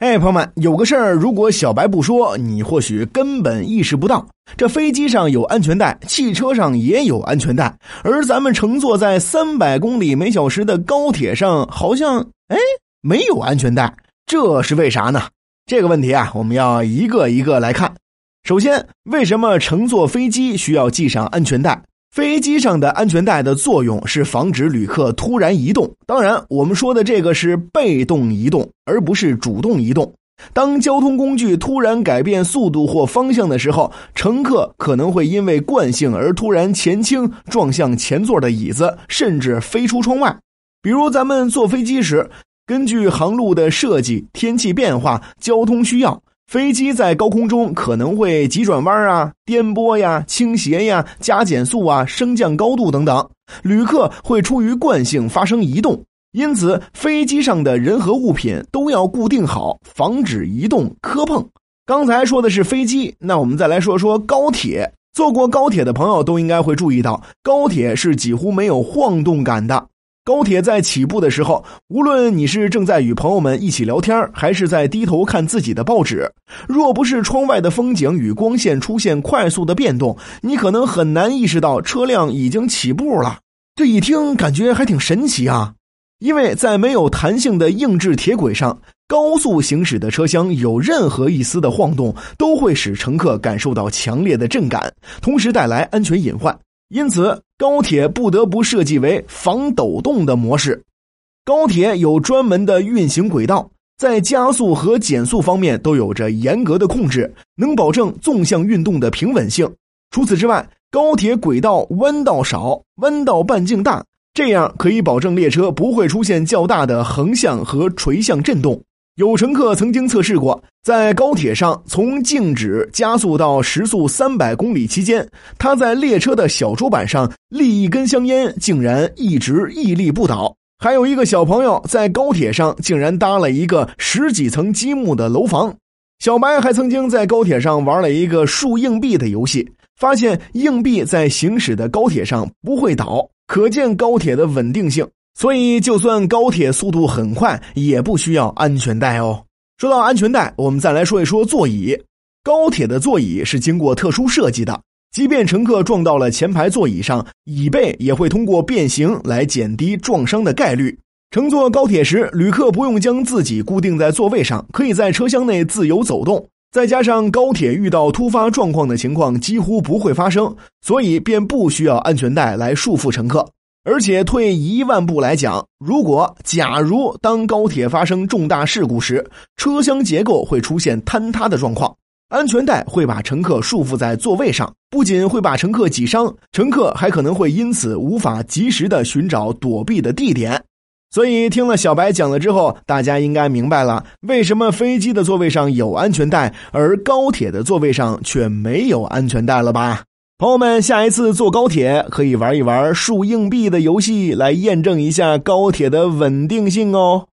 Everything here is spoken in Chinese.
哎，朋友们，有个事儿，如果小白不说，你或许根本意识不到。这飞机上有安全带，汽车上也有安全带，而咱们乘坐在三百公里每小时的高铁上，好像哎没有安全带，这是为啥呢？这个问题啊，我们要一个一个来看。首先，为什么乘坐飞机需要系上安全带？飞机上的安全带的作用是防止旅客突然移动。当然，我们说的这个是被动移动，而不是主动移动。当交通工具突然改变速度或方向的时候，乘客可能会因为惯性而突然前倾，撞向前座的椅子，甚至飞出窗外。比如，咱们坐飞机时，根据航路的设计、天气变化、交通需要。飞机在高空中可能会急转弯啊、颠簸呀、倾斜呀、加减速啊、升降高度等等，旅客会出于惯性发生移动，因此飞机上的人和物品都要固定好，防止移动磕碰。刚才说的是飞机，那我们再来说说高铁。坐过高铁的朋友都应该会注意到，高铁是几乎没有晃动感的。高铁在起步的时候，无论你是正在与朋友们一起聊天，还是在低头看自己的报纸，若不是窗外的风景与光线出现快速的变动，你可能很难意识到车辆已经起步了。这一听感觉还挺神奇啊！因为在没有弹性的硬质铁轨上，高速行驶的车厢有任何一丝的晃动，都会使乘客感受到强烈的震感，同时带来安全隐患。因此，高铁不得不设计为防抖动的模式。高铁有专门的运行轨道，在加速和减速方面都有着严格的控制，能保证纵向运动的平稳性。除此之外，高铁轨道弯道少，弯道半径大，这样可以保证列车不会出现较大的横向和垂向震动。有乘客曾经测试过，在高铁上从静止加速到时速三百公里期间，他在列车的小桌板上立一根香烟，竟然一直屹立不倒。还有一个小朋友在高铁上竟然搭了一个十几层积木的楼房。小白还曾经在高铁上玩了一个数硬币的游戏，发现硬币在行驶的高铁上不会倒，可见高铁的稳定性。所以，就算高铁速度很快，也不需要安全带哦。说到安全带，我们再来说一说座椅。高铁的座椅是经过特殊设计的，即便乘客撞到了前排座椅上，椅背也会通过变形来减低撞伤的概率。乘坐高铁时，旅客不用将自己固定在座位上，可以在车厢内自由走动。再加上高铁遇到突发状况的情况几乎不会发生，所以便不需要安全带来束缚乘客。而且退一万步来讲，如果假如当高铁发生重大事故时，车厢结构会出现坍塌的状况，安全带会把乘客束缚在座位上，不仅会把乘客挤伤，乘客还可能会因此无法及时的寻找躲避的地点。所以听了小白讲了之后，大家应该明白了为什么飞机的座位上有安全带，而高铁的座位上却没有安全带了吧？朋友们，下一次坐高铁可以玩一玩数硬币的游戏，来验证一下高铁的稳定性哦。